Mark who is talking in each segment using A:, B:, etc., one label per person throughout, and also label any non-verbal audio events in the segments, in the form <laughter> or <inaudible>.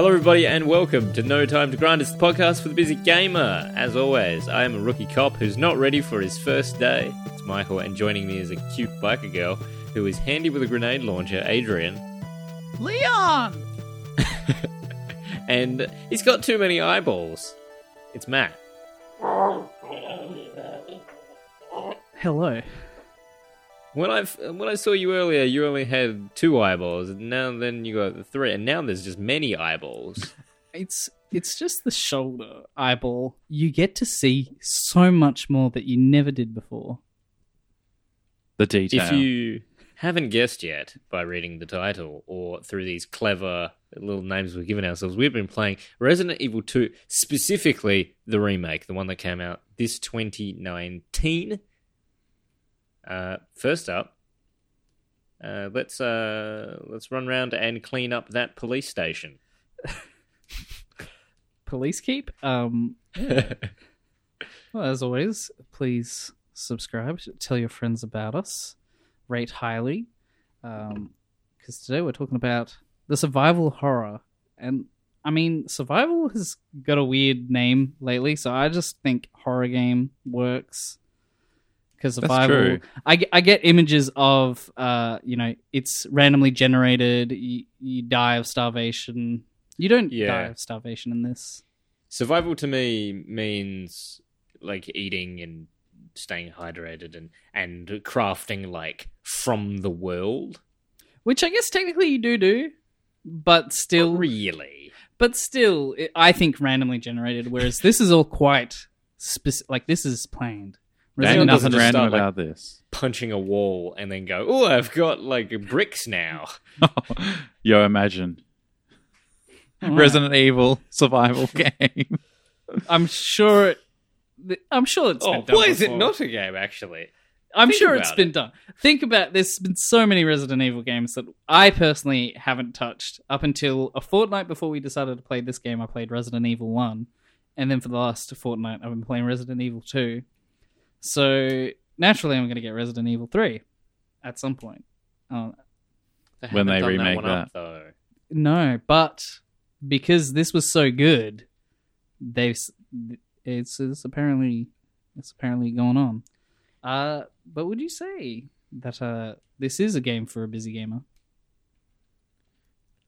A: Hello, everybody, and welcome to No Time to Grind. It's the podcast for the busy gamer. As always, I am a rookie cop who's not ready for his first day. It's Michael, and joining me is a cute biker girl who is handy with a grenade launcher, Adrian.
B: Leon! <laughs>
A: And he's got too many eyeballs. It's Matt. <laughs>
B: Hello.
A: When I when I saw you earlier, you only had two eyeballs. and Now then you got three, and now there's just many eyeballs. <laughs>
B: It's it's just the shoulder eyeball. You get to see so much more that you never did before.
C: The detail.
A: If you haven't guessed yet by reading the title or through these clever little names we've given ourselves, we've been playing Resident Evil 2, specifically the remake, the one that came out this 2019. Uh, first up, uh, let's uh, let's run around and clean up that police station. <laughs>
B: Police keep. Um. <laughs> Well, as always, please subscribe. Tell your friends about us. Rate highly. Um, because today we're talking about the survival horror, and I mean, survival has got a weird name lately, so I just think horror game works. Because
C: That's
B: survival,
C: true.
B: I, get- I get images of, uh, you know, it's randomly generated. You, you die of starvation. You don't
A: Yeah.
B: die of starvation in this.
A: Survival to me means like eating and staying hydrated and and crafting like from the world.
B: which I guess technically you do do, but still,
A: really.
B: but still, it, I think randomly generated. Whereas this is all quite specific. Like this is planned.
C: Ain't
A: Resident
B: Resident
C: nothing random
A: start, like-
C: about this.
A: punching a wall and then go, "Oh, I've got like bricks now." <laughs>
C: Yo, imagine Resident Evil survival <laughs> game.
B: I'm sure. It, I'm sure it's
A: oh,
B: been done
A: why is it not a game? Actually,
B: I'm
A: Think
B: sure it's
A: about
B: been done. Think about there's been so many Resident Evil games that I personally haven't touched up until a fortnight before we decided to play this game. I played Resident Evil One, and then for the last fortnight I've been playing Resident Evil Two. So naturally, I'm going to get Resident Evil Three at some point. Uh,
C: When they
A: haven't done
C: remake
A: one up, though.
B: no, but because this was so good, they've it's, it's apparently it's apparently going on. Uh, but would you say that uh this is a game for a busy gamer?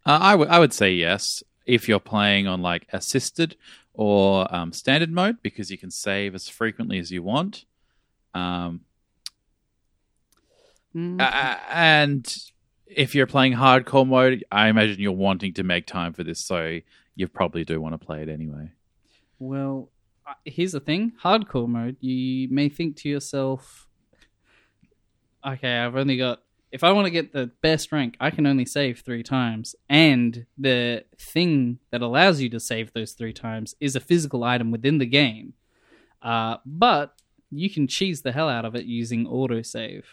C: Uh, I would I would say yes if you're playing on like assisted or um, standard mode because you can save as frequently as you want. Um,
B: Mm,
C: uh, and if you're playing hardcore mode, I imagine you're wanting to make time for this, so you probably do want to play it anyway.
B: well, here's the thing: hardcore mode. You may think to yourself, "Okay, I've only got." If I want to get the best rank, I can only save three times. And the thing that allows you to save those three times is a physical item within the game. Uh, but you can cheese the hell out of it using autosave.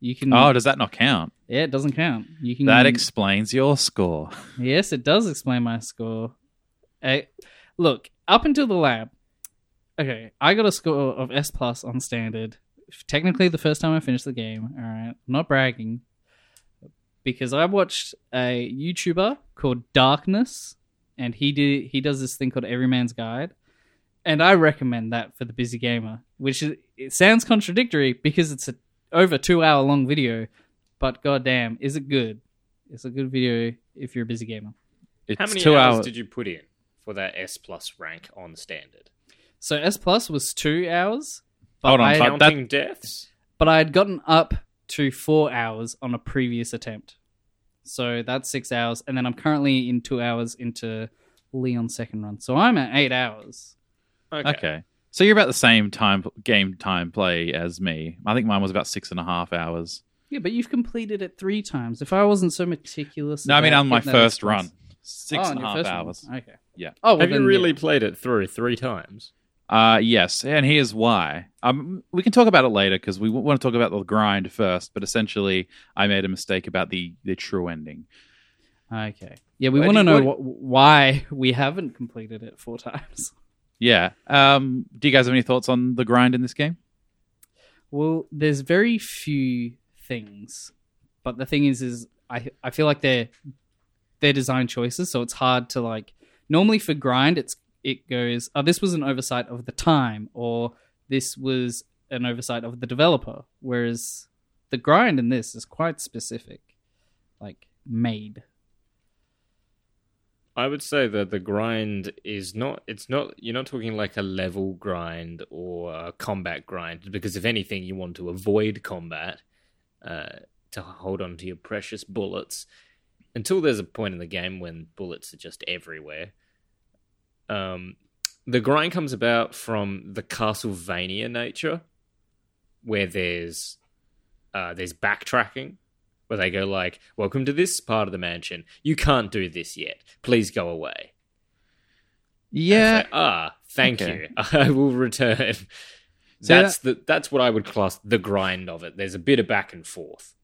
B: You can.
C: Oh, does that not count?
B: yeah, it doesn't count. You can.
C: That explains your score. <laughs>
B: Yes, it does explain my score. Eh, look, up until the lab, okay, I got a score of S plus on standard. Technically, the first time I finished the game. All right, I'm not bragging, because I watched a YouTuber called Darkness, and he did he does this thing called Everyman's Guide, and I recommend that for the busy gamer. Which is it sounds contradictory because it's a over two hour long video, but goddamn, is it good? It's a good video if you're a busy gamer.
C: It's
A: How many
C: two
A: hours
C: hours.
A: did you put in for that S plus rank on standard?
B: So S plus was two hours. But
C: Hold on,
B: I,
C: but that-
A: Counting deaths.
B: but I had gotten up to four hours on a previous attempt. So that's six hours, and then I'm currently in two hours into Leon's second run. So I'm at eight hours.
A: Okay.
C: Okay. So you're about the same time game time play as me. I think mine was about six and a half hours.
B: Yeah, but you've completed it three times. If I wasn't so meticulous,
C: No, I mean on my first run. Six
B: Oh,
C: and
B: on
C: a
B: your
C: half
B: first one.
C: hours.
B: Okay.
C: Yeah.
B: Oh, well,
A: Have you really
B: yeah.
A: played it through three times?
C: Uh, yes, and here's why. Um, we can talk about it later because we w- want to talk about the grind first. But essentially, I made a mistake about the the true ending.
B: Okay. Yeah, we want to know
C: what-
B: why we haven't completed it four <laughs> times.
C: Yeah. Um, do you guys have any thoughts on the grind in this game?
B: Well, there's very few things, but the thing is, is I I feel like they're they're design choices, so it's hard to like. Normally for grind, it's it goes, oh, this was an oversight of the time, or this was an oversight of the developer. Whereas the grind in this is quite specific, like made.
A: I would say that the grind is not. It's not. You're not talking like a level grind or a combat grind, because if anything, you want to avoid combat uh, to hold on to your precious bullets until there's a point in the game when bullets are just everywhere. Um, the grind comes about from the Castlevania nature, where there's uh, there's backtracking, where they go like, "Welcome to this part of the mansion. You can't do this yet. Please go away."
C: Yeah,
A: Say, ah, thank
C: Okay.
A: you. <laughs> I will return.
C: So
A: that's the that's what I would class the grind of it. There's a bit of back and forth.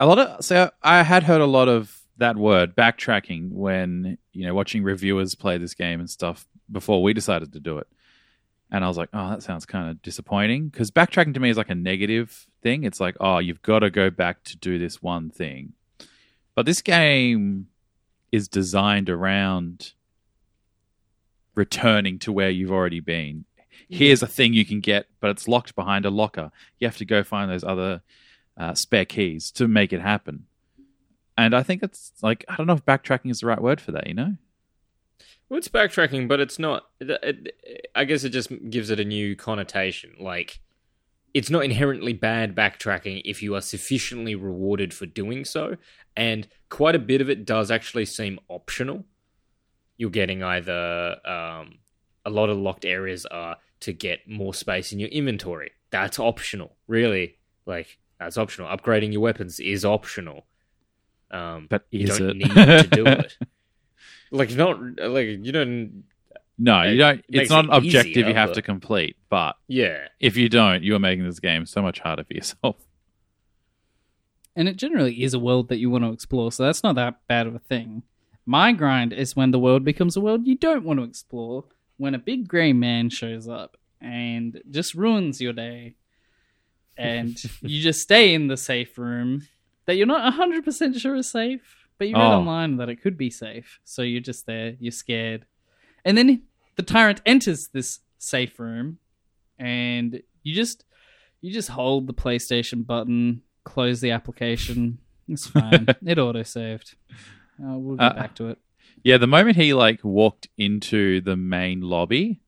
C: a lot of so I had heard a lot of that word backtracking when you know watching reviewers play this game and stuff before we decided to do it, and I was like, oh, that sounds kind of disappointing because backtracking to me is like a negative thing. It's like, oh, you've got to go back to do this one thing, but this game is designed around returning to where you've already been. Here's a thing you can get, but it's locked behind a locker. You have to go find those other uh, spare keys to make it happen. And I think it's like I don't know if backtracking is the right word for that. You know?
A: Well, it's backtracking, but it's not. It, it, I guess it just gives it a new connotation. Like, it's not inherently bad backtracking if you are sufficiently rewarded for doing so, and quite a bit of it does actually seem optional. You're getting either um, a lot of locked areas are to get more space in your inventory. That's optional, really. Like that's optional. Upgrading your weapons is optional. Um,
C: But
A: you don't
C: it?
A: need to do it. <laughs> Like not like you don't.
C: No, you don't. It's not an
A: it
C: objective
A: easier,
C: you have
A: but-
C: to complete. But
A: Yeah,
C: if you don't, you are making this game so much harder for yourself. <laughs>
B: And it generally is a world that you want to explore, so that's not that bad of a thing. My grind is when the world becomes a world you don't want to explore, when a big grey man shows up and just ruins your day. And <laughs> you just stay in the safe room that you're not 100% sure is safe, but you read
C: Oh.
B: online that it could be safe. So you're just there, you're scared. And then the tyrant enters this safe room and you just you just hold the PlayStation button, close the application. It's fine. <laughs> it auto saved. Uh, we'll get
C: Uh,
B: back to it.
C: Yeah, the moment he like walked into the main lobby,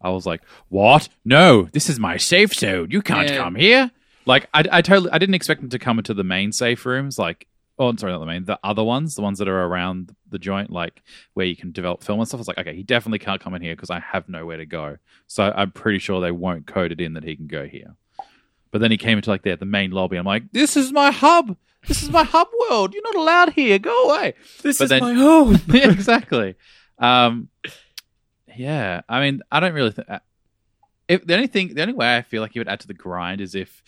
C: I was like, "What? No, this is my safe zone. You can't
B: Yeah.
C: come here." Like, I, I totally, I didn't expect him to come into the main safe rooms. Like, oh, sorry, not the main, the other ones, the ones that are around the joint, like where you can develop film and stuff. I was like, okay, he definitely can't come in here because I have nowhere to go. So I'm pretty sure they won't code it in that he can go here. But then he came into like the, the main lobby. I'm like, this is my hub. This is my hub world. You're not allowed here. Go away.
A: this
C: But
A: is
C: then-
A: my <laughs> home. <laughs>
C: yeah, exactly. Um, yeah, I mean, I don't really think. If the only thing, the only way I feel like you would add to the grind is if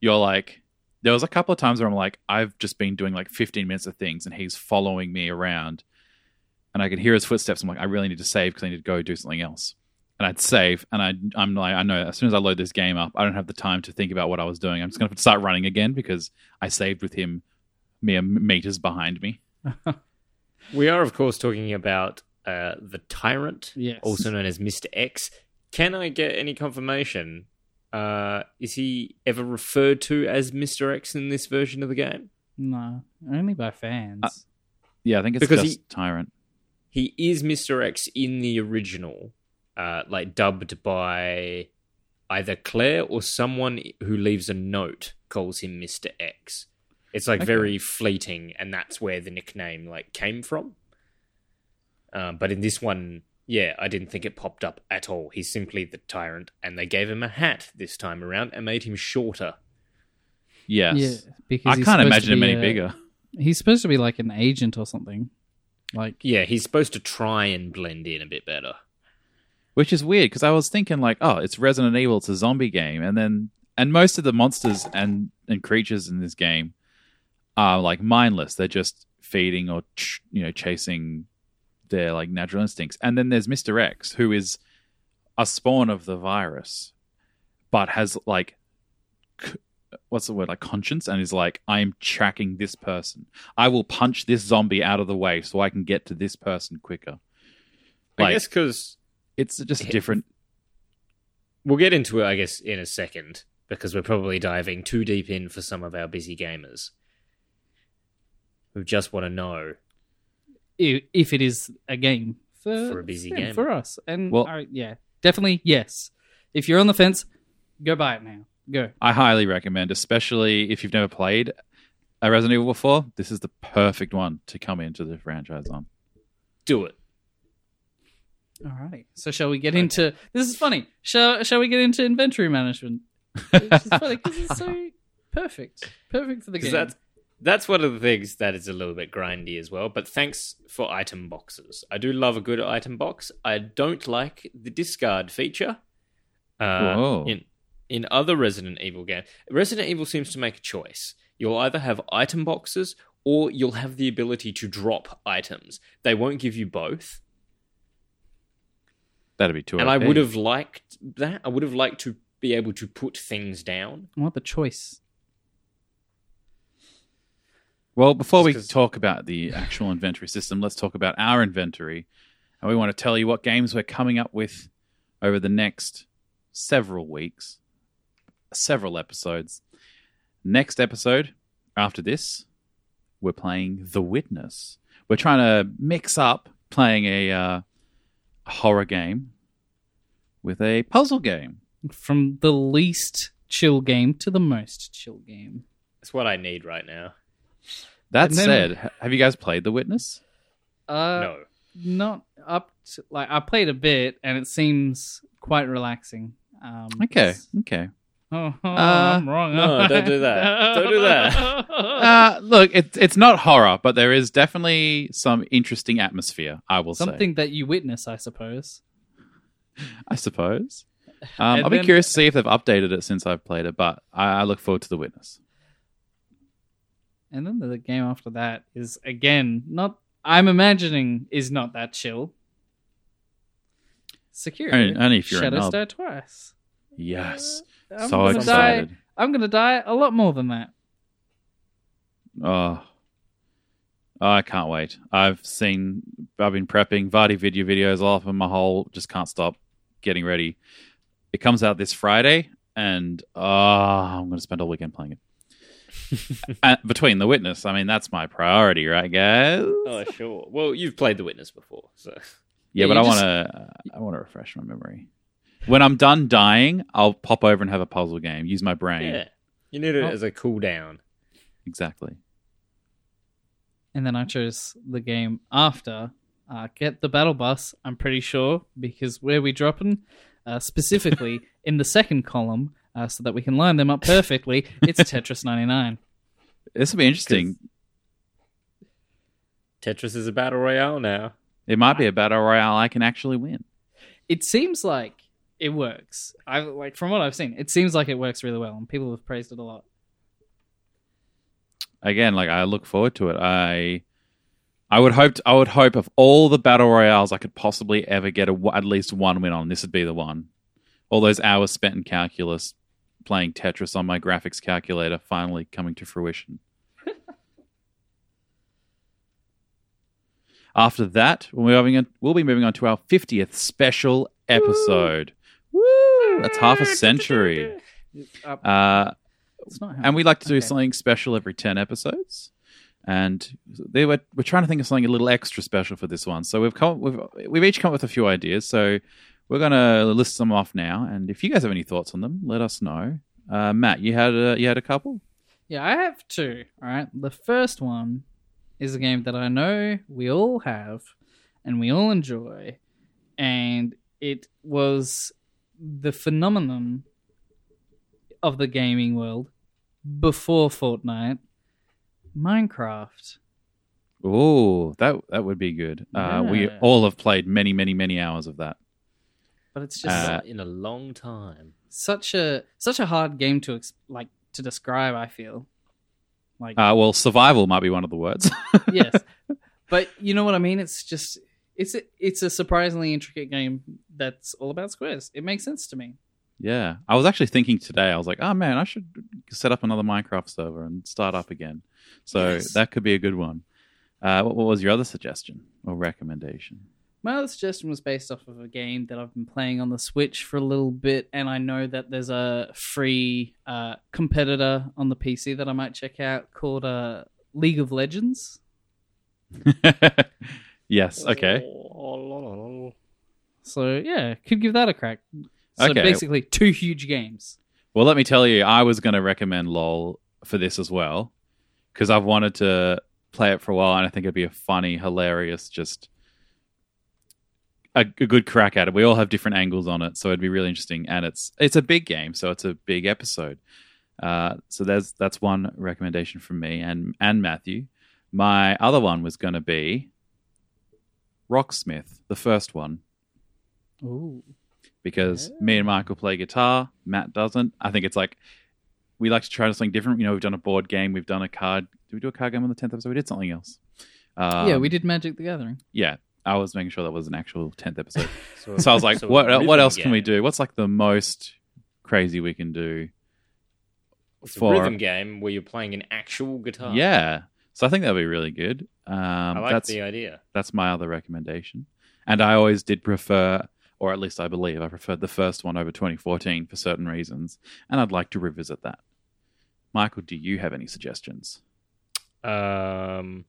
C: you're like, there was a couple of times where I'm like, I've just been doing like 15 minutes of things, and he's following me around, and I can hear his footsteps. I'm like, I really need to save because I need to go do something else. And I'd save, and I, I'm like, I know as soon as I load this game up, I don't have the time to think about what I was doing. I'm just gonna start running again because I saved with him mere meters behind me. <laughs>
A: We are, of course, talking about uh, the tyrant,
B: Yes.
A: also known as Mister X. Can I get any confirmation? Uh, is he ever referred to as Mister X in this version of the game?
B: No, only by fans.
C: Uh, Yeah, I think it's
A: Because
C: just
A: he-
C: Tyrant.
A: He is Mister X in the original, uh, like dubbed by either Claire or someone who leaves a note calls him Mister X. It's like
C: Okay.
A: very fleeting, and that's where the nickname like came from. Um, but in this one, yeah, I didn't think it popped up at all. He's simply the tyrant, and they gave him a hat this time around and made him shorter.
C: Yes.
B: Yeah, because
C: I can't imagine him any
B: a-
C: bigger.
B: He's supposed to be like an agent or something. Like,
A: Yeah, he's supposed to try and blend in a bit better.
C: Which is weird because I was thinking like, oh, it's Resident Evil, it's a zombie game, and then and most of the monsters and and creatures in this game are like mindless. They're just feeding or ch- you know chasing their like natural instincts. And then there's Mister X, who is a spawn of the virus, but has like c- what's the word like conscience and is like I am tracking this person. I will punch this zombie out of the way so I can get to this person quicker.
A: I guess because
C: it's just a different.
A: we'll get into it, I guess, in a second because we're probably diving too deep in for some of our busy gamers who just want to know.
B: I- if it is a game for,
A: For a busy
B: yeah,
A: gamer.
B: for us. And
C: Well-
B: I- yeah, definitely yes. If you're on the fence, go buy it now. Go.
C: I highly recommend, especially if you've never played a Resident Evil before. This is the perfect one to come into the franchise on.
A: Do it.
B: All right. So shall we get into this? Is funny. Shall Shall we get into inventory management? <laughs> It's just funny because it's so perfect, perfect for the <laughs>
A: Because
B: game.
A: that's that's one of the things that is a little bit grindy as well. But thanks for item boxes. I do love a good item box. I don't like the discard feature. Uh, in in other Resident Evil games, Resident Evil seems to make a choice. You'll either have item boxes or you'll have the ability to drop items. They won't give you both.
C: That'd be too.
A: and I would have liked that. I would have liked to be able to put things down.
B: I want the choice.
C: Well, before we talk about the actual inventory system, let's talk about our inventory. And we want to tell you what games we're coming up with over the next several weeks, several episodes. Next episode, after this, we're playing The Witness. We're trying to mix up playing a uh, horror game with a puzzle game.
B: From the least chill game to the most chill game.
A: That's what I need right now.
C: That
B: then-
C: said, have you guys played The Witness?
B: Uh,
A: no.
B: not up. To, like I played a bit, and it seems quite relaxing. Um,
C: Okay, okay. <laughs>
B: Oh, oh,
C: Uh,
B: I'm wrong.
A: no, don't do that. Don't do that. <laughs>
C: Uh, look, it's it's not horror, but there is definitely some interesting atmosphere. I will say.
B: Something that you witness, I suppose.
C: I suppose. Um, I'll be
B: then-
C: curious to see if they've updated it since I've played it, but I, I look forward to the witness.
B: And then the game after that is again not. I'm imagining is not that chill. Sekiro.
C: Only- only if you're a
B: Shadows die twice.
C: Yes,
B: I'm
C: so
B: gonna
C: excited.
B: Die, I'm gonna die a lot more than that.
C: Oh. Oh, I can't wait. I've seen, I've been prepping VaatiVidya videos off, and my whole just can't stop getting ready. It comes out this Friday, and oh, I'm going to spend all weekend playing it. <laughs> and between the witness, I mean, that's my priority, right, guys?
A: Oh, sure. Well, you've played The Witness before, so
C: Yeah,
B: Yeah,
C: but I want to. I want to refresh my memory. When I'm done dying, I'll pop over and have a puzzle game. Use my brain.
A: yeah, you need it
B: Oh.
A: as a cool down.
C: Exactly.
B: And then I chose the game after. Uh, get the battle bus. I'm pretty sure because where we dropping, uh, specifically <laughs> in the second column, uh, so that we can line them up perfectly. It's <laughs> Tetris 99.
C: This will be interesting.
A: Tetris is a battle royale now.
C: It might be a battle royale I can actually win.
B: It seems like it works. I like from what I've seen. It seems like it works really well, and people have praised it a lot.
C: again, like I look forward to it. I I would hope I would hope of all the battle royales I could possibly ever get a, at least one win on, this would be the one. All those hours spent in calculus playing Tetris on my graphics calculator finally coming to fruition. <laughs> After that, we'll be, moving on, we'll be moving on to our 50th special episode. Woo! That's half a <laughs> century.
B: Uh, it's not how-
C: and we like to do
B: Okay.
C: something special every 10 episodes and they were, we're trying to think of something a little extra special for this one so we've come we've, we've each come up with a few ideas so we're going to list them off now and if you guys have any thoughts on them let us know uh, matt you had a, you had a couple
B: Yeah, I have two. All right. The first one is a game that I know we all have and we all enjoy, and it was the phenomenon of the gaming world before Fortnite Minecraft.
C: oh that that would be good uh, we all have played many many many hours of that
B: But it's just
C: Uh,
A: in a long time.
B: such a such a hard game to ex- like to describe, I feel. Like
C: uh, well survival might be one of the words <laughs>
B: yes, but you know what I mean. It's just it's a, it's a surprisingly intricate game that's all about squares. It makes sense to me.
C: Yeah, I was actually thinking today. I was like, oh man, I should set up another Minecraft server and start up again. So
A: Yes.
C: that could be a good one. Uh, what, what was your other suggestion or recommendation?
B: My other suggestion was based off of a game that I've been playing on the Switch for a little bit, and I know that there's a free uh, competitor on the PC that I might check out called uh, League of Legends. <laughs>
C: yes. Okay.
B: So yeah, could give that a crack. So
C: Okay.
B: basically, two huge games.
C: Well, let me tell you, I was going to recommend LOL for this as well because I've wanted to play it for a while, and I think it'd be a funny, hilarious, just a, a good crack at it. We all have different angles on it, so it'd be really interesting. And it's it's a big game, so it's a big episode. Uh, so there's that's one recommendation from me and and Matthew. My other one was going to be Rocksmith, the first one
B: Ooh,
C: because me and Michael play guitar. Matt doesn't. I think it's like we like to try something different. You know, we've done a board game, we've done a card. Did we do a card game on the tenth episode? We did something else. Um,
B: yeah, we did Magic the Gathering.
C: Yeah, I was making sure that was an actual tenth episode. <laughs>
A: So,
C: so I was like,
A: so
C: what? What else can we do? What's like the most crazy we can do?
A: It's
C: for-
A: a rhythm game where you're playing an actual guitar.
C: Yeah. So I think that'd be really good. Um,
A: I like
C: that's
A: the idea.
C: that's my other recommendation. And I always did prefer, or at least I believe, I preferred the first one over 2014 for certain reasons, and I'd like to revisit that. Michael, do you have any suggestions?
A: Um,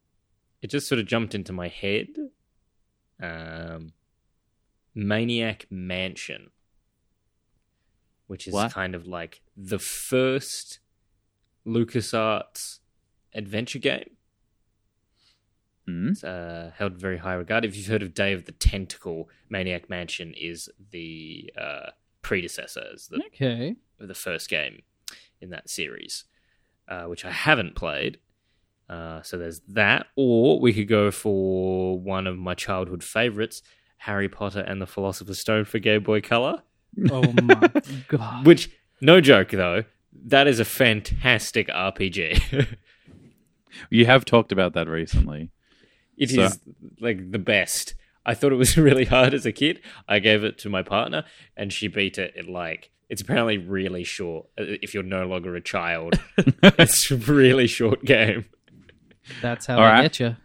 A: it just sort of jumped into my head. Um, Maniac Mansion, which is
C: What?
A: kind of like the first LucasArts adventure game.
C: Hmm?
A: It's uh, held very high regard. If you've heard of Day of the Tentacle, Maniac Mansion is the uh, predecessor, is the
B: Okay.
A: of the first game in that series, uh, which I haven't played. Uh, so there's that. Or we could go for one of my childhood favorites, Harry Potter and the Philosopher's Stone for Game Boy Color.
B: Oh my <laughs> god.
A: Which, no joke though, that is a fantastic RPG. <laughs>
C: You have talked about that recently.
A: It is
C: So-
A: like the best. I thought it was <laughs> really hard as a kid. I gave it to my partner, and she beat it in like it's apparently really short. uh, If you're no longer a child, it's a really short game.
B: That's how
C: All
B: they
C: right.
B: get you.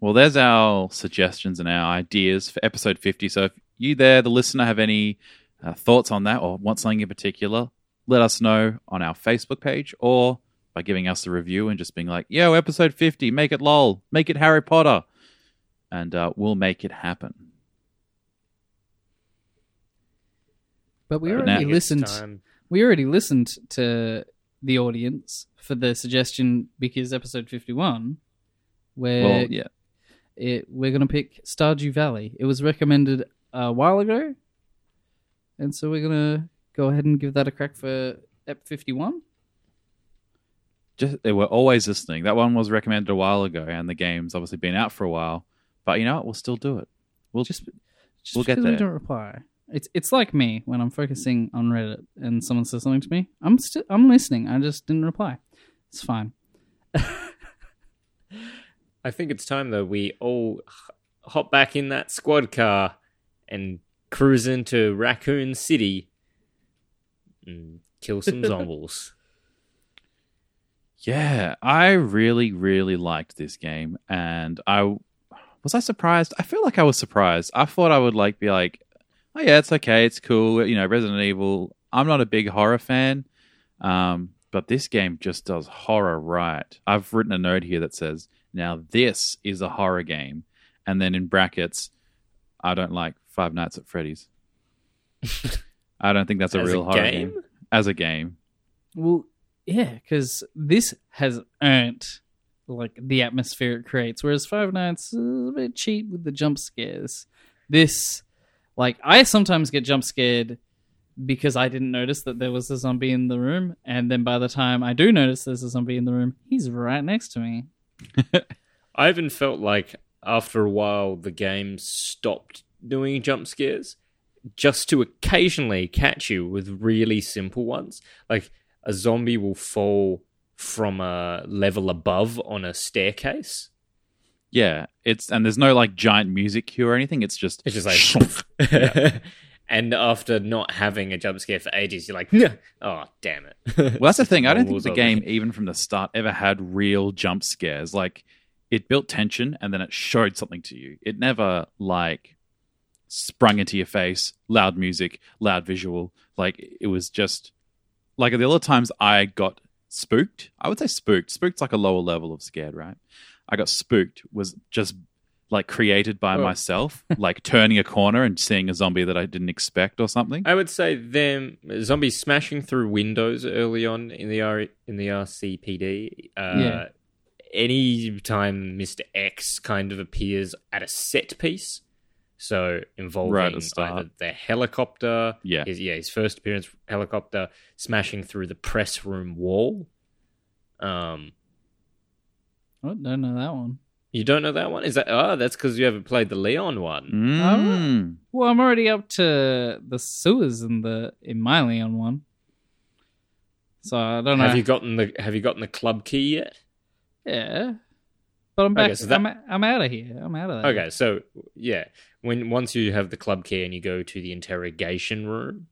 C: Well, there's our suggestions and our ideas for episode 50. So if you there, the listener, have any uh, thoughts on that or want something in particular, let us know on our Facebook page or by giving us a review and just being like, yo, episode 50, make it lol, make it Harry Potter. And uh, we'll make it happen.
B: But we
A: But
B: already
A: I
B: listened.
A: time-
B: We already listened to the audience for the suggestion because episode fifty-one, where
C: Well, yeah.
B: it, we're going to pick Stardew Valley. It was recommended a while ago, and so we're going to go ahead and give that a crack for Ep fifty-one.
C: Just, they were always listening. That one was recommended a while ago, and the game's obviously been out for a while. But you know what? We'll still do it. We'll
B: Just, just
C: We'll get there.
B: don't reply. It's it's like me when I'm focusing on Reddit and someone says something to me. I'm still I'm listening. I just didn't reply. It's fine. <laughs>
A: I think it's time though we all hop back in that squad car and cruise into Raccoon City and kill some <laughs> zombies.
C: Yeah, I really, really liked this game, and I was I surprised. I feel like I was surprised. I thought I would like be like, oh yeah, it's okay, it's cool. You know, Resident Evil. I'm not a big horror fan, um, but this game just does horror right. I've written a note here that says, "Now this is a horror game," and then in brackets, I don't like Five Nights at Freddy's. <laughs> I don't think that's a
A: As
C: real horror game as a game.
B: Well, yeah, because this has earned like the atmosphere it creates, whereas Five Nights is a bit cheap with the jump scares. This, like, I sometimes get jump scared because I didn't notice that there was a zombie in the room, and then by the time I do notice there's a zombie in the room, he's right next to me. <laughs>
A: I even felt like after a while the game stopped doing jump scares just to occasionally catch you with really simple ones. Like a zombie will fall from a level above on a staircase.
C: Yeah, it's and there's no like giant music cue or anything. It's just
A: It's just like, <laughs> <laughs> and after not having a jump scare for ages, you're like, "Nah." oh damn it. <laughs>
C: Well, that's the thing. I don't think the game, even from the start, ever had real jump scares. Like, it built tension and then it showed something to you. It never, like, sprung into your face, loud music, loud visual. Like, it was just, like, the other times I got spooked, I would say spooked. Spooked's like a lower level of scared, right? I got spooked was just, like, created by
A: Oh.
C: myself, like turning a corner and seeing a zombie that I didn't expect or something.
A: I would say them zombies smashing through windows early on in the R in the RCPD. Uh,
B: Yeah.
A: Any time Mister X kind of appears at a set piece, so
C: Right
A: involving
C: the start.
A: either the helicopter,
C: Yeah.
A: his, yeah, his first appearance helicopter smashing through the press room wall. Um,
B: Oh, don't know that one.
A: you don't know that one? Is that? Oh, that's because you haven't played the Leon one.
C: Mm.
B: Well, I'm already up to the sewers in the in my Leon one. So I don't know.
A: Have you gotten the Have you gotten the club key yet?
B: Yeah, but I'm back.
A: Okay, so that-
B: I'm, I'm out of here. I'm out of there.
A: Okay, so yeah, when once you have the club key and you go to the interrogation room,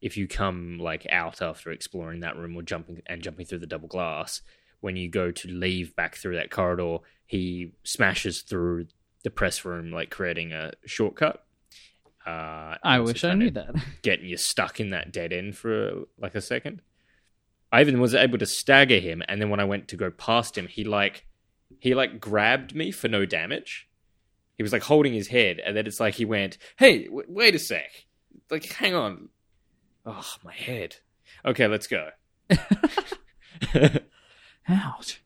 A: if you come like out after exploring that room or jumping and jumping through the double glass, when you go to leave back through that corridor, he smashes through the press room, like creating a shortcut. Uh,
B: I wish I knew that. <laughs>
A: Getting you stuck in that dead end for like a second. I even was able to stagger him, and then when I went to go past him, he like he like grabbed me for no damage. He was like holding his head, and then it's like he went, "Hey, w- wait a sec, like hang on." Oh, my head. Okay, let's go. <laughs> <laughs>
B: Ouch.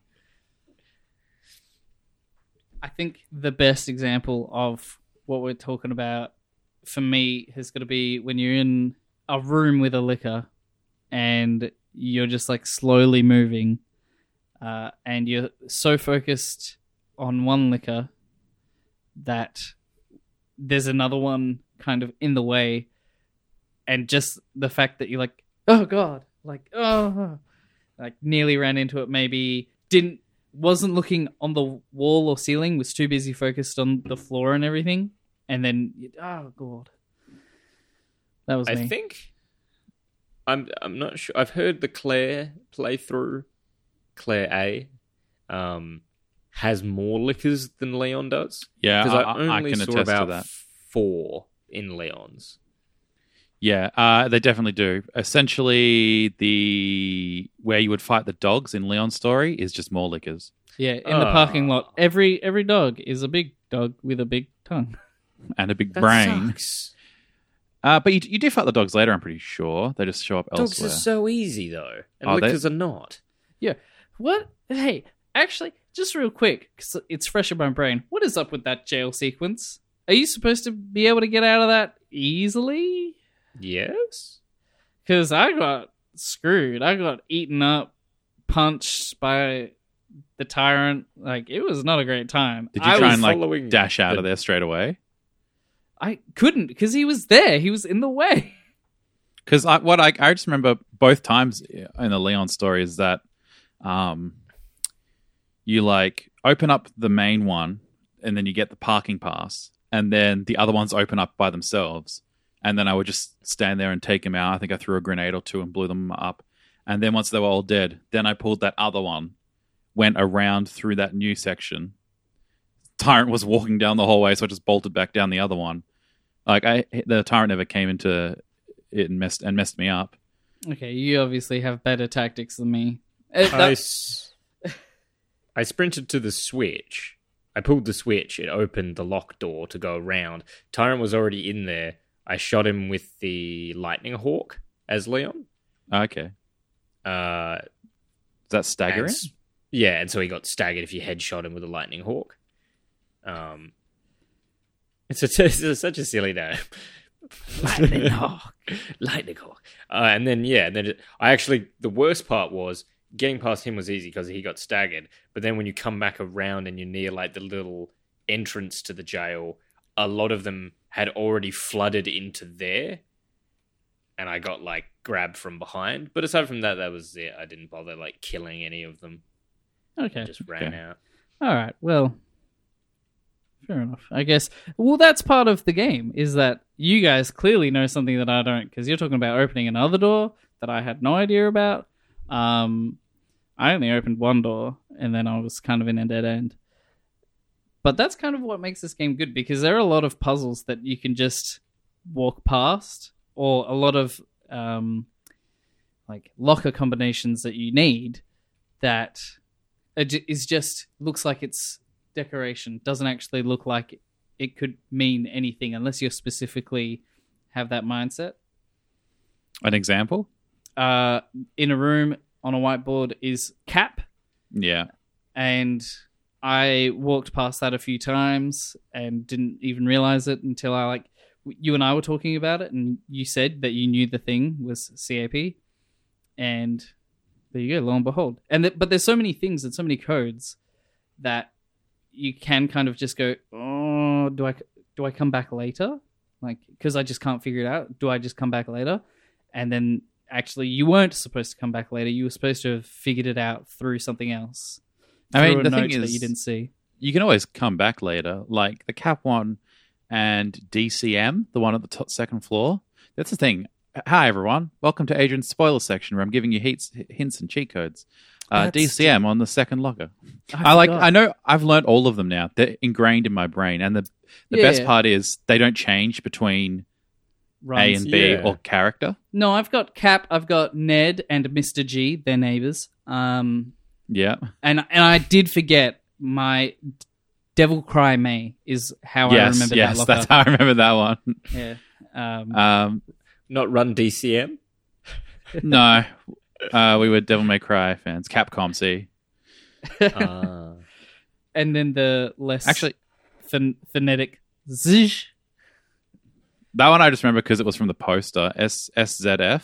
B: I think the best example of what we're talking about for me has got to be when you're in a room with a licker and you're just like slowly moving uh, and you're so focused on one licker that there's another one kind of in the way and just the fact that you're like oh god like oh like nearly ran into it maybe didn't wasn't looking on the wall or ceiling was too busy focused on the floor and everything and then oh god that was
A: I
B: me
A: think I'm I'm not sure. I've heard the Claire playthrough, Claire A, um, has more lickers than Leon does
C: Yeah,
A: because
C: I,
A: I,
C: I- I
A: only
C: can
A: saw
C: attest
A: about
C: to that.
A: four in Leon's.
C: Yeah, uh, they definitely do. Essentially, the where you would fight the dogs in Leon's story is just more lickers
B: yeah in the
A: Ah.
B: parking lot every every dog is a big dog with a big tongue
C: and a big
A: That
C: brain.
A: sucks.
C: Uh, but you, you do fight the dogs later. I'm pretty sure they just show up elsewhere.
A: Dogs
C: elsewhere.
A: are so easy though, and
C: Oh, they-
A: lickers are not. Yeah.
B: What hey actually just real quick because it's fresh in my brain what is up with that jail sequence are you supposed to be able to get out of that easily
A: Yes.
B: because I got screwed. I got eaten up, punched by the tyrant. Like it was not a great time.
C: Did you
B: I
C: try and like dash out
A: the-
C: of there straight away?
B: I couldn't because he was there. He was in the way. <laughs>
C: Because I, what I, I just remember both times in the Leon story is that um, you like open up the main one and then you get the parking pass, and then the other ones open up by themselves. And then I would just stand there and take them out. I think I threw a grenade or two and blew them up. And then once they were all dead, then I pulled that other one, went around through that new section. Tyrant was walking down the hallway, so I just bolted back down the other one. Like I, the tyrant never came into it and messed and messed me up.
B: Okay, you obviously have better tactics than me. Uh,
A: I,
B: that-
A: s- I sprinted to the switch. I pulled the switch. It opened the lock door to go around. Tyrant was already in there. I shot him with the lightning hawk as Leon.
C: Okay,
A: Uh,
C: is that staggering?
A: and yeah, and so he got staggered if you headshot him with a lightning hawk. Um, it's, a, <laughs> it's a- such a silly name. <laughs>
B: Lightning Hawk. <laughs>
A: lightning hawk. Uh, and then yeah, and then it, I actually the worst part was getting past him was easy because he got staggered. But then when you come back around and you're near like the little entrance to the jail, a lot of them had already flooded into there, and I got like grabbed from behind. But aside from that, that was it. I didn't bother like killing any of them.
B: Okay.
A: Just ran
C: Okay.
A: out.
B: All right. Well, fair enough. I guess. Well, that's part of the game. Is that you guys clearly know something that I don't because you're talking about opening another door that I had no idea about. Um, I only opened one door and then I was kind of in a dead end. But that's kind of what makes this game good because there are a lot of puzzles that you can just walk past, or a lot of um, like locker combinations that you need that is just looks like it's decoration. Doesn't actually look like it could mean anything unless you specifically have that mindset.
C: An example?
B: Uh, in a room on a whiteboard is cap,
C: Yeah.
B: and I walked past that a few times and didn't even realize it until I like you and I were talking about it, and you said that you knew the thing was CAP, and there you go, lo and behold. And th- but there's so many things and so many codes that you can kind of just go, oh, do I do I come back later? Like because I just can't figure it out. Do I just come back later? And then actually, you weren't supposed to come back later. You were supposed to have figured it out through something else.
C: I mean, the
B: note
C: thing
B: that
C: is-
B: you didn't see.
C: You can always come back later. Like the Cap one and DCM, the one at the top, second floor. That's the thing. Hi, everyone. Welcome to Adrian's spoiler section where I'm giving you heats, hints and cheat codes. Uh, DCM on the second locker. I, like. I know. I've learned all of them now. They're ingrained in my brain, and the the
B: Yeah,
C: best part is they don't change between A and B
A: Yeah.
C: or character.
B: No, I've got Cap, I've got Ned and Mr. G, their neighbors. Um,
C: Yeah,
B: and and I did forget my Devil Cry Me is how I
C: yes,
B: remember
C: yes.
B: that
C: That's how I remember that one.
B: yeah. Um,
C: Um,
A: Not run DCM.
C: no, uh, we were Devil May Cry fans. Capcom, see.
A: Ah. <laughs>
B: and then the less
C: Actually,
B: ph- phonetic Zh.
C: that one I just remember because it was from the poster. S SZF.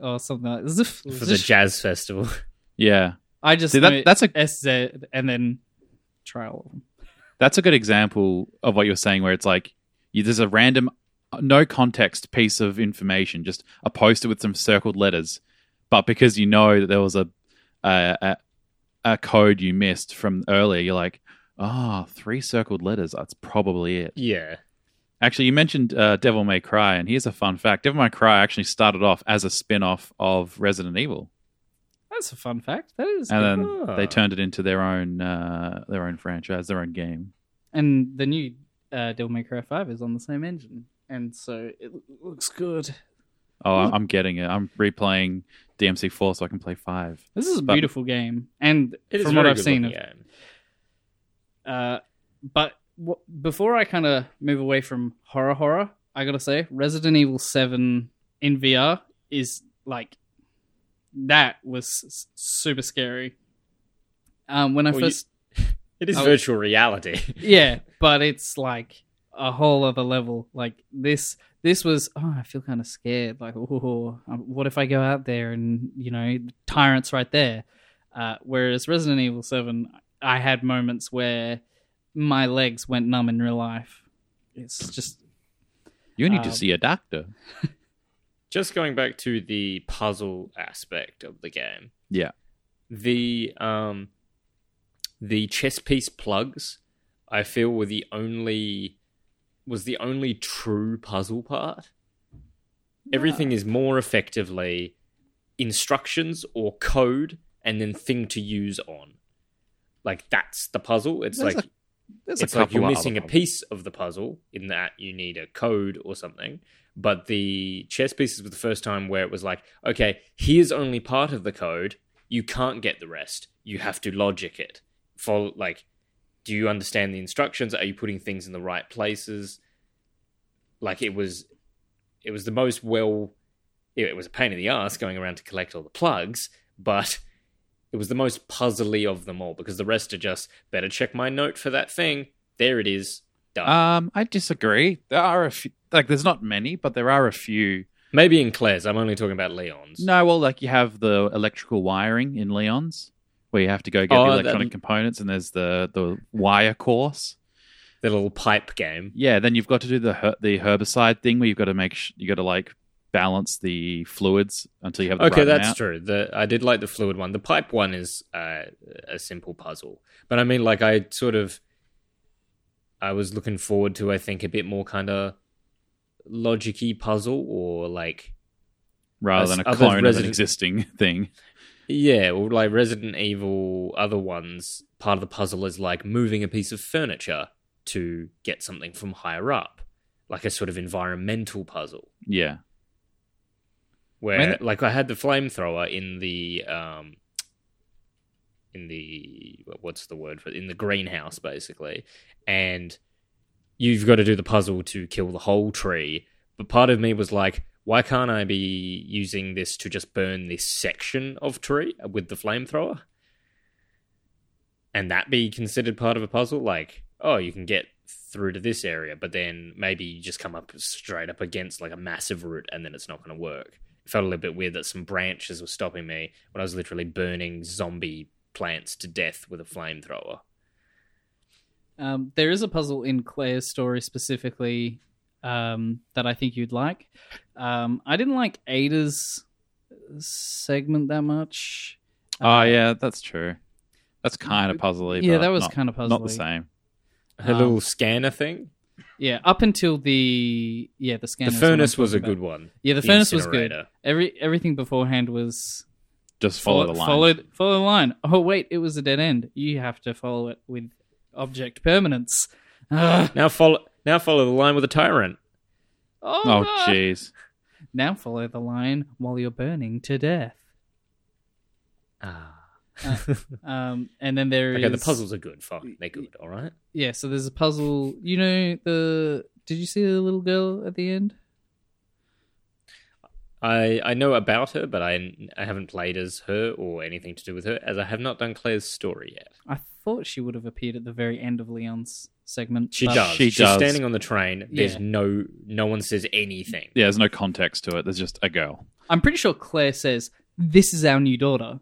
B: or something like Zf.
A: for the jazz festival.
C: Yeah,
B: I just
C: see that that's a
B: SZ and then try all of them.
C: that's a good example of what you're saying, where it's like you, there's a random, no context piece of information, just a poster with some circled letters, but because you know that there was a a, a, a code you missed from earlier, you're like, oh, three circled letters. That's probably it.
A: Yeah.
C: Actually, you mentioned uh, Devil May Cry, and here's a fun fact: Devil May Cry actually started off as a spin-off of Resident Evil,
B: That's a fun fact. That is.
C: and
B: good.
C: then
A: Ah.
C: they turned it into their own uh, their own franchise, their own game.
B: and the new uh, Devil May Cry Five is on the same engine, and so it looks good.
C: Oh, I'm- I'm getting it. I'm replaying DMC4 so I can play five.
B: This is a
C: But-
B: beautiful game, and
A: It is
B: from
A: very
B: what I've seen, of,
A: game.
B: uh, but w- before I kind of move away from horror, horror, I gotta say, Resident Evil Seven in VR is like that was s- super scary. Um, when I
A: Well, you-
B: first, <laughs>
A: It is
B: Oh.
A: virtual reality. <laughs>
B: yeah, but it's like a whole other level. Like this, this was. Oh, I feel kind of scared. Like, oh, what if I go out there and you know, tyrants right there. Uh, whereas Resident Evil Seven, I had moments where my legs went numb in real life. It's just
C: You need
B: Um,
C: to see a doctor. <laughs>
A: Just going back to the puzzle aspect of the game.
C: Yeah.
A: The um the chess piece plugs I feel were the only was the only true puzzle part. Everything is more effectively instructions or code and then thing to use on. Like that's the puzzle. It's
C: There's
A: like
C: a-
A: it's
C: a
A: like you're missing a piece of the puzzle in that you need a code or something. But the chess pieces were the first time where it was like, okay, here's only part of the code. You can't get the rest. You have to logic it. For like, do you understand the instructions? Are you putting things in the right places? Like it was, it was the most well. It was a pain in the ass going around to collect all the plugs, but it was the most puzzly of them all because the rest are just better check my note for that thing. There it is. Done.
C: Um, I disagree. There are a few, like there's not many, but there are a few.
A: Maybe in Claire's. I'm only talking about Leon's.
C: No, well, like you have the electrical wiring in Leon's, where you have to go get
A: Oh,
C: the
A: that-
C: electronic components, and there's the the wire course.
A: The little pipe game.
C: Yeah, then you've got to do the her- the herbicide thing, where you've got to make sh- you got to like balance the fluids until you have the
A: Okay,
C: right
A: that's
C: amount.
A: true. The I did like the fluid one. The pipe one is uh, a simple puzzle, but I mean, like I sort of I was looking forward to, I think, a bit more kind of logicy puzzle or like
C: rather than a clone of an existing <laughs> thing.
A: Yeah, or like Resident Evil, other ones, part of the puzzle is like moving a piece of furniture to get something from higher up, like a sort of environmental puzzle.
C: Yeah.
A: Where,
C: I mean-
A: like, I had the flamethrower in the, um, in the what's the word for it? in the greenhouse, basically, and you've got to do the puzzle to kill the whole tree. But part of me was like, why can't I be using this to just burn this section of tree with the flamethrower? And that be considered part of a puzzle? Like, oh, you can get through to this area, but then maybe you just come up straight up against like a massive root and then it's not going to work. It felt a little bit weird that some branches were stopping me when I was literally burning zombie plants to death with a flamethrower.
B: Um, there is a puzzle in Claire's story specifically um, that I think you'd like. Um, I didn't like Ada's segment that much.
C: Oh
B: Uh,
C: yeah, that's true. That's kind of puzzly.
B: Yeah,
C: but
B: that was kind of puzzly.
C: Not the same.
A: Her
B: Um,
A: little scanner thing.
B: Yeah, up until the yeah the scanner.
A: The furnace was a good one.
B: Yeah, the,
A: The
B: furnace was good. Every everything beforehand was
C: Just follow the line.
B: Followed follow the line. Oh wait, it was a dead end. You have to follow it with object permanence. Ugh.
A: Now follow now follow the line with a tyrant.
B: Oh,
C: Oh
B: no.
C: jeez.
B: Now follow the line while you're burning to death.
A: Ah. <laughs>
B: Um, and then there is
A: okay, the puzzles are good. Fine, they're good. All right.
B: Yeah, so there's a puzzle. You know the? Did you see the little girl at the end?
A: I I know about her, but I I haven't played as her or anything to do with her, as I have not done Claire's story yet.
B: I thought she would have appeared at the very end of Leon's segment.
A: She
B: but-
A: does.
C: she
A: She's
C: does.
A: standing on the train. There's
B: Yeah.
A: no no one says anything.
C: Yeah, there's no context to it. There's just a girl.
B: I'm pretty sure Claire says, "This is our new daughter."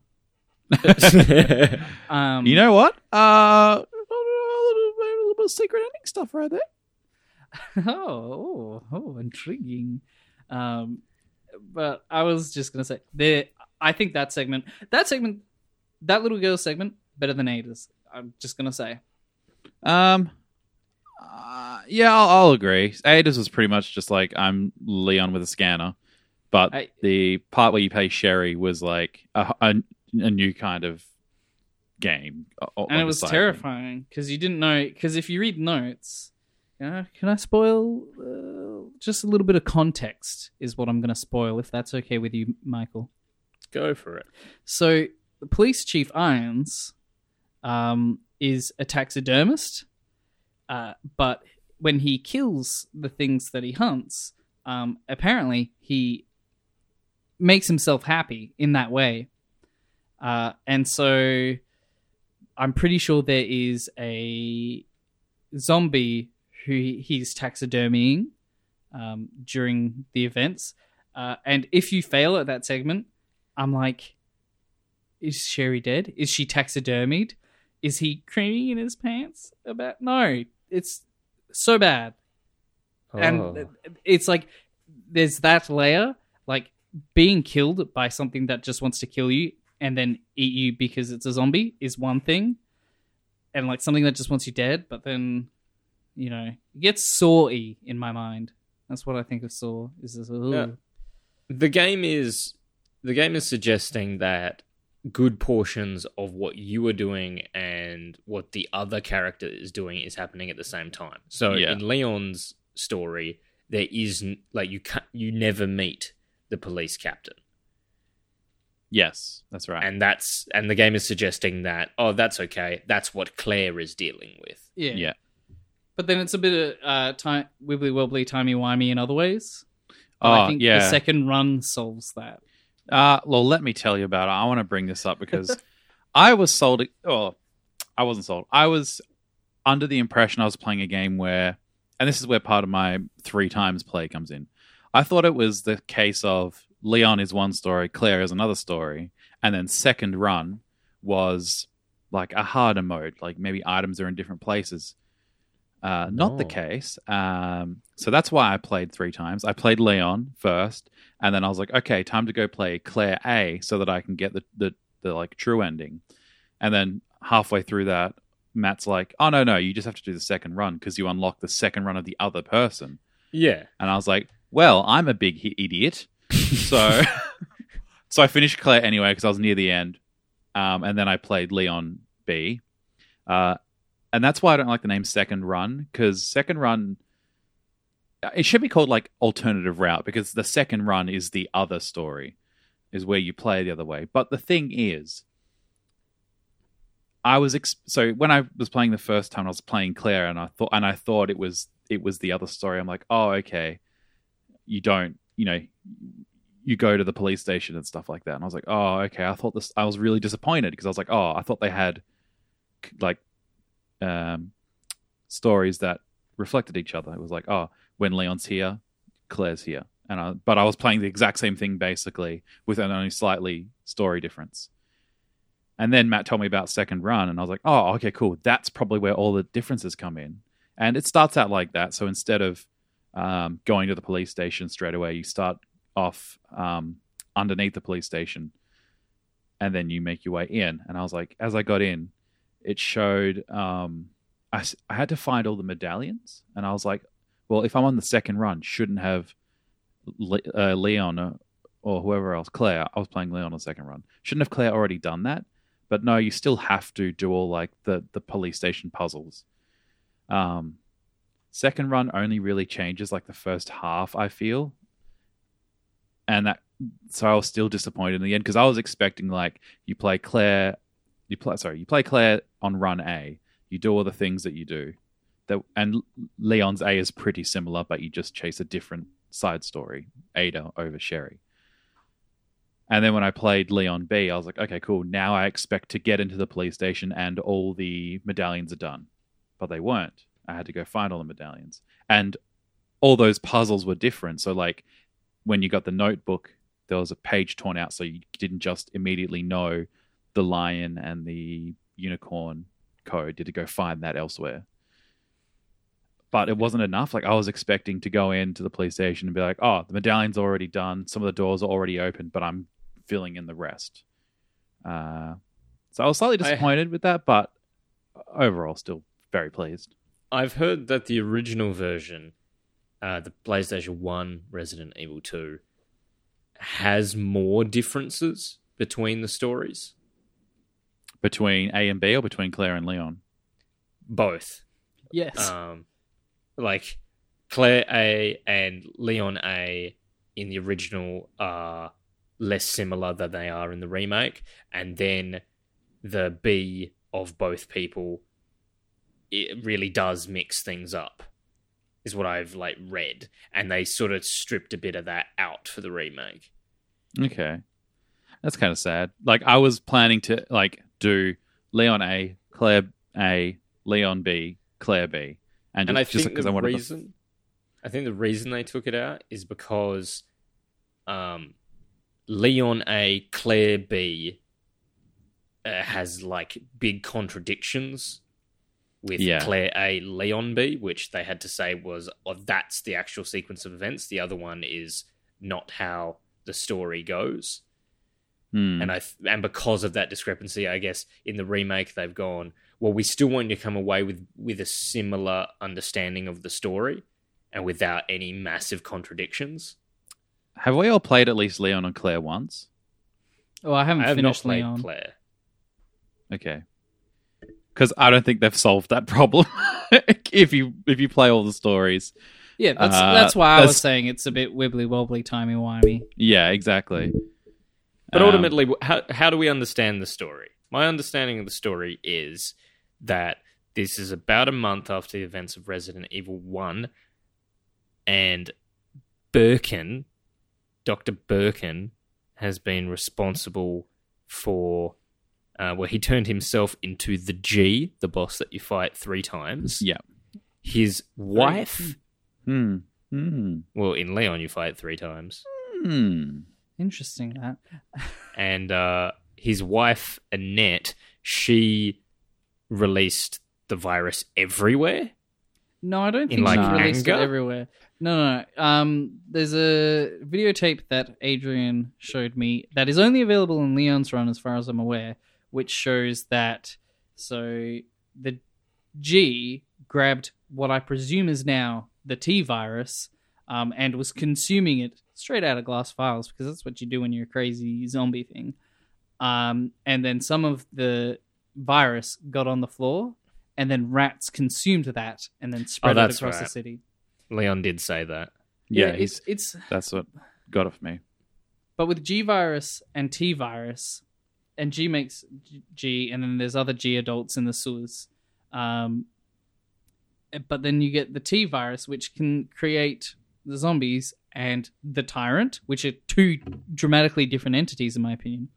B: <laughs> <laughs> Um,
C: You know what? Uh, a little, a little bit of secret ending stuff right there.
B: oh, <laughs> oh, oh, intriguing. Um, but I was just gonna say there. I think that segment, that segment, that little girl segment, better than Ada's. I'm just gonna say.
C: Um, uh, yeah, I'll, I'll agree. Ada's was pretty much just like I'm Leon with a scanner, but
B: I-
C: the part where you play Sherry was like a, a, a new kind of game, o-
B: and
C: on
B: it was
C: side.
B: terrifying because you didn't know. Because if you read notes, you know, can I spoil uh, just a little bit of context? Is what I'm going to spoil if that's okay with you, Michael.
A: Go for it.
B: So, the police chief Irons um, is a taxidermist, uh, but when he kills the things that he hunts, um, apparently he makes himself happy in that way. Uh, and so I'm pretty sure there is a zombie who he's taxidermying um, during the events. Uh, and if you fail at that segment, I'm like, is Sherry dead? Is she taxidermied? Is he creaming in his pants? About no, it's so bad,
A: Oh.
B: and it's like there's that layer, like being killed by something that just wants to kill you and then eat you because it's a zombie is one thing, and like something that just wants you dead, but then you know it gets sawy in my mind. That's what I think of Saw. Is this?
A: Yeah. the game is the game is suggesting that good portions of what you are doing and what the other character is doing is happening at the same time. So
C: Yeah.
A: in Leon's story, there is like you can you never meet the police captain,
C: Yes, that's right.
A: and that's and the game is suggesting that oh that's okay, that's what Claire is dealing with.
B: yeah,
C: yeah.
B: But then it's a bit of uh, time, wibbly wobbly, timey wimey in other ways.
C: Oh,
B: I think
C: yeah.
B: the second run solves that.
C: Uh, well, let me tell you about it. I want to bring this up because <laughs> I was sold. Oh, I wasn't sold. I was under the impression I was playing a game where, and this is where part of my three times play comes in. I thought it was the case of Leon is one story, Claire is another story, and then second run was like a harder mode, like maybe items are in different places. Uh, Not the case. Um, so that's why I played three times. I played Leon first, and then I was like, okay, time to go play Claire A so that I can get the the, the like true ending. And then halfway through that, Matt's like, "Oh no, no, you just have to do the second run because you unlock the second run of the other person."
A: Yeah.
C: And I was like, "Well, I'm a big idiot." so <laughs> so I finished Claire anyway because I was near the end. Um, and then I played Leon B. Uh, and that's why I don't like the name Second Run because Second Run it should be called like alternative route because the second run is the other story is where you play the other way. But the thing is i was ex- so when i was playing the first time i was playing claire and i thought and i thought it was it was the other story. I'm like oh okay. You don't you know you go to the police station and stuff like that. And i was like oh okay. I thought this i was really disappointed because i was like oh i thought they had like um stories that reflected each other. It was like oh when Leon's here, Claire's here. And I, but I was playing the exact same thing basically with an only slightly story difference. And then Matt told me about second run, and I was like, oh, okay, cool. That's probably where all the differences come in. And it starts out like that. So instead of um, going to the police station straight away, you start off um, underneath the police station, and then you make your way in. And I was like, as I got in, it showed um, I, I had to find all the medallions, and I was like, well, if I'm on the second run, shouldn't have Le- uh, Leon or, whoever else, Claire. I was playing Leon on the second run. Shouldn't have Claire already done that? But no, you still have to do all like the the police station puzzles. Um, second run only really changes like the first half. I feel, and that so I was still disappointed in the end because I was expecting like you play Claire, you play sorry, you play Claire on run A, you do all the things that you do, that and Leon's A is pretty similar, but you just chase a different side story, Ada over Sherry. And then when I played Leon B, I was like, okay, cool. Now I expect to get into the police station and all the medallions are done. But they weren't. I had to go find all the medallions. And all those puzzles were different. So, like, when you got the notebook, there was a page torn out. So you didn't just immediately know the lion and the unicorn code. You had to go find that elsewhere but it wasn't enough. Like I was expecting to go into the police station and be like, "Oh, the medallion's already done. Some of the doors are already open, but I'm filling in the rest." Uh, so I was slightly
A: I-
C: disappointed with that, but overall, still very pleased.
A: I've heard that the original version, uh, the PlayStation 1 Resident Evil 2, has more differences between the stories.
C: Between A and B, or between Claire and Leon.
A: Both.
B: Yes.
A: Um, like Claire A and Leon A in the original are less similar than they are in the remake, and then the B of both people it really does mix things up. Is what I've like read, and they sort of stripped a bit of that out for the remake.
C: Okay, that's kind of sad. Like I was planning to like do Leon A, Claire A, Leon B, Claire B, and,
A: and I
C: just, just
A: think
C: because
A: the
C: I wanted to
A: reason, I think the reason they took it out is because, um, Leon A, Claire B, uh, has like big contradictions with
C: Yeah.
A: Claire A, Leon B, which they had to say was, oh, that's the actual sequence of events. The other one is not how the story goes.
C: Hmm.
A: And I th- and because of that discrepancy, I guess in the remake they've gone, well, we still want you to come away with with a similar understanding of the story and without any massive contradictions.
C: Have we all played at least Leon and Claire once?
B: oh, I haven't
A: I have not played
B: Leon.
A: Claire.
C: Okay. Because I don't think they've solved that problem. <laughs> if you if you play all the stories,
B: Yeah, that's
C: Uh,
B: that's why I was saying it's a bit wibbly wobbly, timey wimey.
C: yeah, exactly.
A: But
C: Um,
A: ultimately, wh- how how do we understand the story? My understanding of the story is that this is about a month after the events of Resident Evil One, and Birkin, Doctor Birkin, has been responsible for. Uh, where he turned himself into the G, the boss that you fight three times.
C: yeah.
A: His wife,
C: Hmm. Hmm.
A: well, in Leon you fight three times.
C: Hmm.
B: Interesting that.
A: and uh, his wife Annette, she released the virus everywhere.
B: No, I don't
A: In,
B: think
C: like,
B: she released
A: anger?
B: it everywhere. No, no, no. Um, there's a videotape that Adrian showed me that is only available in Leon's Run, as far as I'm aware, which shows that so the G grabbed what I presume is now the T virus um, and was consuming it straight out of glass vials because that's what you do when you're a crazy zombie thing. Um, and then some of the virus got on the floor, and then rats consumed that and then spread it
A: Oh, that's
B: across the city.
A: Leon did say that.
C: Yeah,
B: it's it's
C: that's what got off me.
B: but with G virus and T virus, and G makes G- G, and then there's other G adults in the sewers. Um, but then you get the T virus, which can create the zombies and the tyrant, which are two dramatically different entities, in my opinion.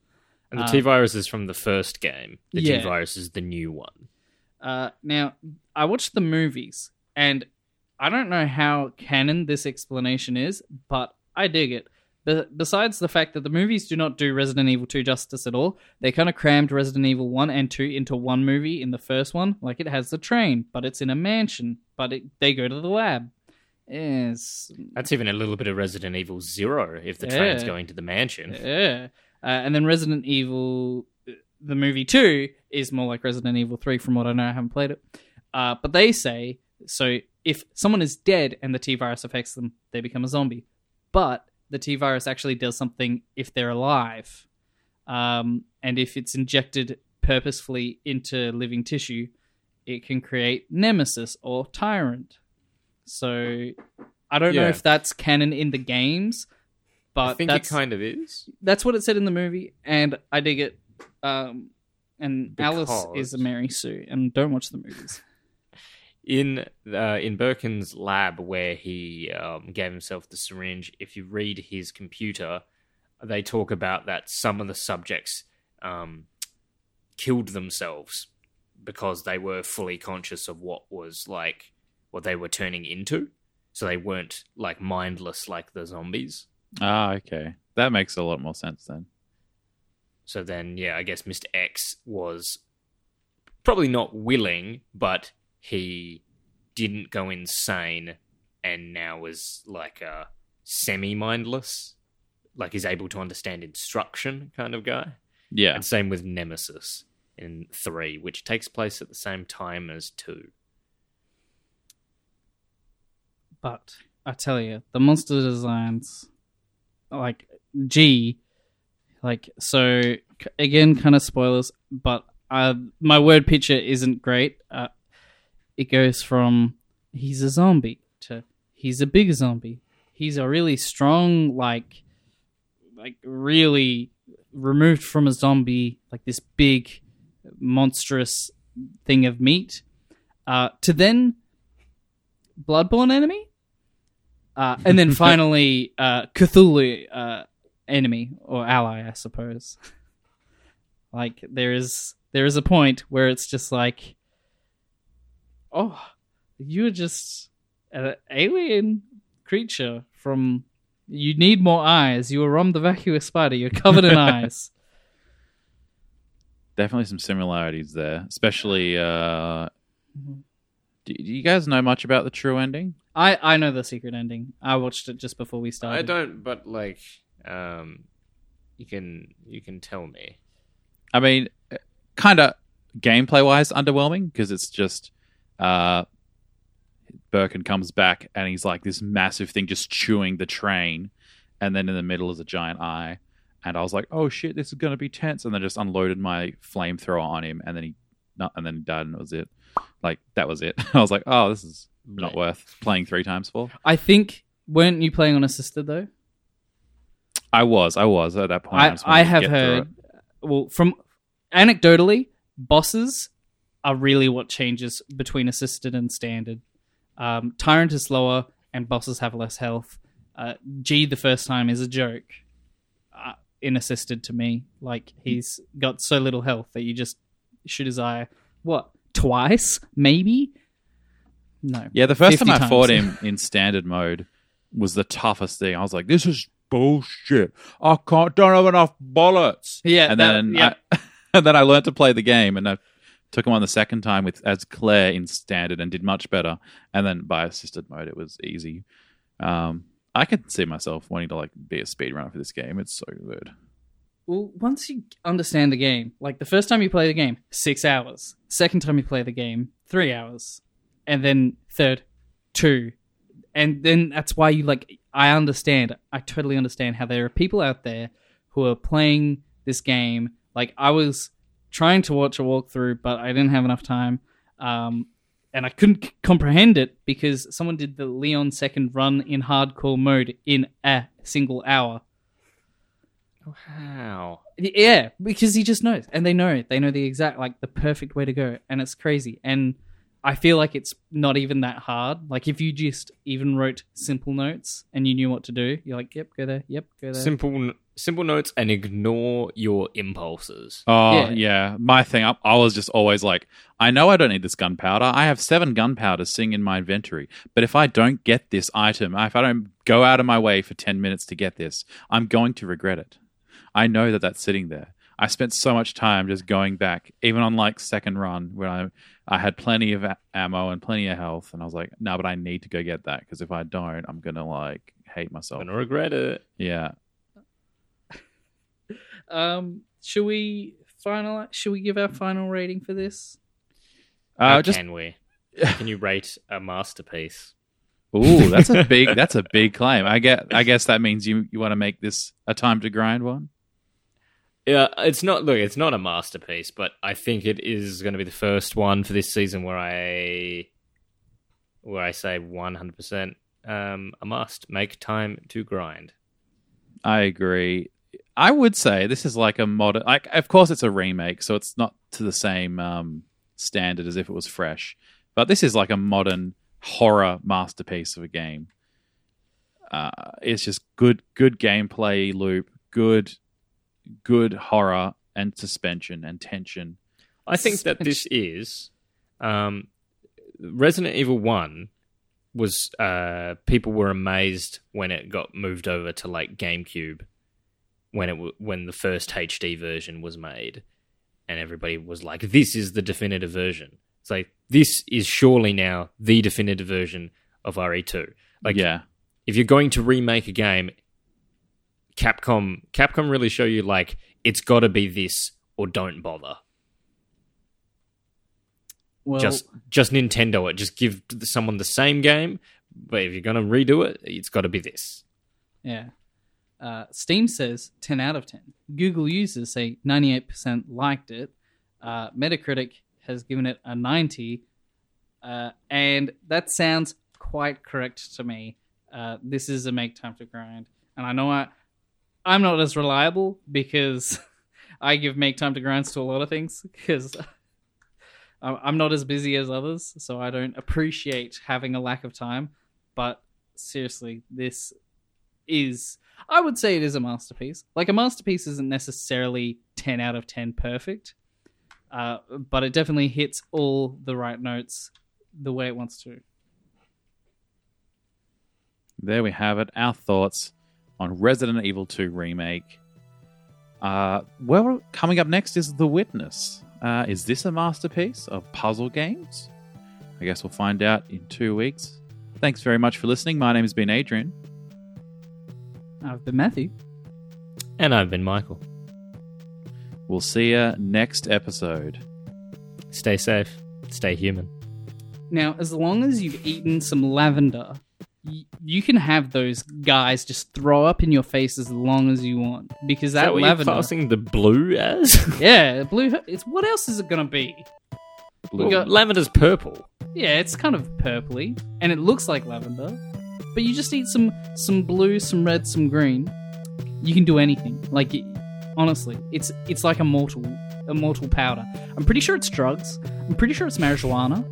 A: And the
B: Uh,
A: T virus is from the first game. The
B: yeah.
A: G virus is the new one.
B: Uh, now, I watched the movies, and I don't know how canon this explanation is, but I dig it. Be- besides the fact that the movies do not do Resident Evil 2 justice at all, they kind of crammed Resident Evil 1 and 2 into one movie in the first one. Like, it has the train, but it's in a mansion, but it, they go to the lab. Yes.
A: That's even a little bit of Resident Evil Zero if the
B: Yeah.
A: train's going to the mansion.
B: Yeah. Uh, and then Resident Evil, the movie 2, is more like Resident Evil 3, from what I know. I haven't played it. Uh, but they say so if someone is dead and the T virus affects them, they become a zombie. But the T virus actually does something if they're alive. Um, and if it's injected purposefully into living tissue, it can create Nemesis or Tyrant. So I don't know if that's canon in the games, but
A: I think it kind of is.
B: that's what it said in the movie, and I dig it. Um, and Alice is
A: Because-
B: a Mary Sue, and don't watch the movies. <laughs>
A: in uh, in Birkin's lab where he um, gave himself the syringe, if you read his computer, they talk about that some of the subjects um, killed themselves because they were fully conscious of what was like what they were turning into, so they weren't like mindless like the zombies.
C: Ah, okay. That makes a lot more sense then.
A: So then, yeah, I guess Mr. X was probably not willing, but he didn't go insane and now is like a semi mindless, like he's able to understand instruction kind of guy.
C: Yeah.
A: And same with Nemesis in 3, which takes place at the same time as 2.
B: But I tell you, the monster designs, like G, like so again, kind of spoilers. But uh, my word picture isn't great. Uh, it goes from he's a zombie to he's a big zombie. He's a really strong, like, like really removed from a zombie, like this big, monstrous thing of meat. Uh, to then Bloodborne enemy, uh, and then <laughs> finally uh, Cthulhu uh, enemy or ally, I suppose. <laughs> like there is there is a point where it's just like, oh, you're just an alien creature from. You need more eyes. You are Rom the vacuous spider. You're covered in <laughs> eyes.
C: Definitely some similarities there, especially. Uh,
B: Mhm.
C: Do, do you guys know much about the true ending?
B: I I know the secret ending. I watched it just before we started.
A: I don't, but like, um, you can you can tell me.
C: I mean, kind of gameplay wise underwhelming because it's just uh, Birkin comes back and he's like this massive thing just chewing the train, and then in the middle is a giant eye. And I was like, "Oh shit, this is gonna be tense!" And then just unloaded my flamethrower on him, and then he, not, and then he died, and that was it. Like that was it. <laughs> I was like, "Oh, this is not worth playing three times for."
B: I think weren't you playing on assisted though?
C: I was, I was at that point.
B: I,
C: wanted
B: I have heard, well, from anecdotally, bosses are really what changes between assisted and standard. Um, Tyrant is slower, and bosses have less health. Uh, G the first time is a joke uh, in assisted to me. Like he's got so little health that you just shoot his eye. What twice, maybe? No.
C: Yeah, the first
B: 50
C: time I fought him <laughs> in standard mode was the toughest thing. I was like, "This is bullshit. I can't. Don't have enough bullets."
B: Yeah,
C: and
B: that-
C: then
B: yeah.
C: I, <laughs> and then I learned to play the game, and I took him on the second time with as Claire in standard and did much better. And then by assisted mode, it was easy. Um, I could see myself wanting to like be a speedrunner for this game. It's so good.
B: Well, once you understand the game, like the first time you play the game, six hours. Second time you play the game, three hours, and then third, two, and then that's why you like. I understand. I totally understand how there are people out there who are playing this game. Like I was trying to watch a walkthrough, but I didn't have enough time, um, and I couldn't c- comprehend it because someone did the Leon second run in hardcore mode in a single hour.
A: Wow.
B: Yeah, because he just knows, and they know they know the exact like the perfect way to go, and it's crazy. And I feel like it's not even that hard. Like if you just even wrote simple notes and you knew what to do, you're like, yep, go there, yep, go there.
A: Simple simple notes and ignore your impulses.
C: Oh
B: Yeah.
C: yeah, my thing. I, I was just always like, I know I don't need this gunpowder. I have seven gunpowder sitting in my inventory. But if I don't get this item, if I don't go out of my way for ten minutes to get this, I'm going to regret it. I know that that's sitting there. I spent so much time just going back, even on like second run when I I had plenty of ammo and plenty of health, and I was like, no, but I need to go get that because if I don't, I'm gonna like hate myself.
A: Gonna regret it.
C: Yeah. <laughs>
B: Um, should we final? Should we give our final rating for this?
C: Uh,
A: How
C: just
A: can we? <laughs> Can you rate a masterpiece?
C: Ooh, that's a <laughs> big that's a big claim. I get I guess that means you you want to make this a time to grind one.
A: Yeah, it's not. Look, it's not a masterpiece, but I think it is going to be the first one for this season where I, where I say one hundred percent, um, a must make time to grind.
C: I agree. I would say this is like a modern like of course it's a remake, so it's not to the same um standard as if it was fresh. But this is like a modern horror masterpiece of a game. Uh, it's just good good gameplay loop, good good horror and suspension and tension.
A: I think that this is, um, Resident Evil One was uh, people were amazed when it got moved over to like GameCube when it w- when the first HD version was made, and everybody was like, "This is the definitive version." It's like this is surely now the definitive version of RE2. Like,
C: yeah.
A: if you're going to remake a game, Capcom Capcom really show you like it's got to be this or don't bother.
B: Well,
A: just just Nintendo it. Just give someone the same game, but if you're gonna redo it, it's got to be this.
B: yeah. Uh, Steam says 10 out of 10. Google users say 98% liked it. Uh, Metacritic has given it a 90. Uh, and that sounds quite correct to me. Uh, this is a make time to grind. And I know I, I'm not as reliable because <laughs> I give make time to grinds to a lot of things because <laughs> I'm not as busy as others. So I don't appreciate having a lack of time. But seriously, this is I would say it is a masterpiece. Like a masterpiece isn't necessarily 10 out of 10 perfect. Uh, but it definitely hits all the right notes the way it wants to.
C: There we have it. Our thoughts on Resident Evil 2 remake. Uh, well, coming up next is The Witness. Uh, is this a masterpiece of puzzle games? I guess we'll find out in two weeks. Thanks very much for listening. My name has been Adrian.
B: I've been Matthew.
A: And I've been Michael.
C: We'll see you next episode.
A: Stay safe. Stay human.
B: Now, as long as you've eaten some lavender, y- you can have those guys just throw up in your face as long as you want because that,
A: that
B: lavender.
A: classing the blue as? <laughs>
B: Yeah, blue. It's what else is it gonna be?
C: Blue.
B: Got-
A: Lavender's purple.
B: Yeah, it's kind of purpley, and it looks like lavender. But you just eat some some blue, some red, some green. You can do anything. Like it, honestly, it's it's like a mortal a mortal powder. I'm pretty sure it's drugs. I'm pretty sure it's marijuana.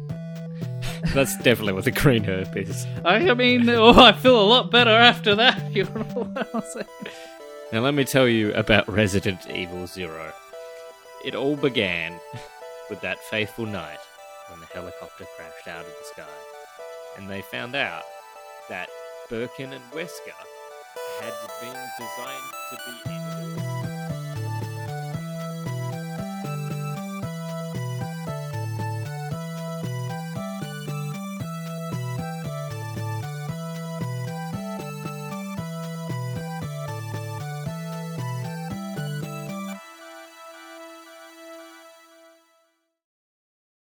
A: That's definitely what the green herb is.
B: I, mean, oh, I feel a lot better after that. <laughs> You know what I'm saying?
A: Now, let me tell you about Resident Evil Zero. It all began with that faithful night when the helicopter crashed out of the sky, and they found out that Birkin and Wesker had been designed to be.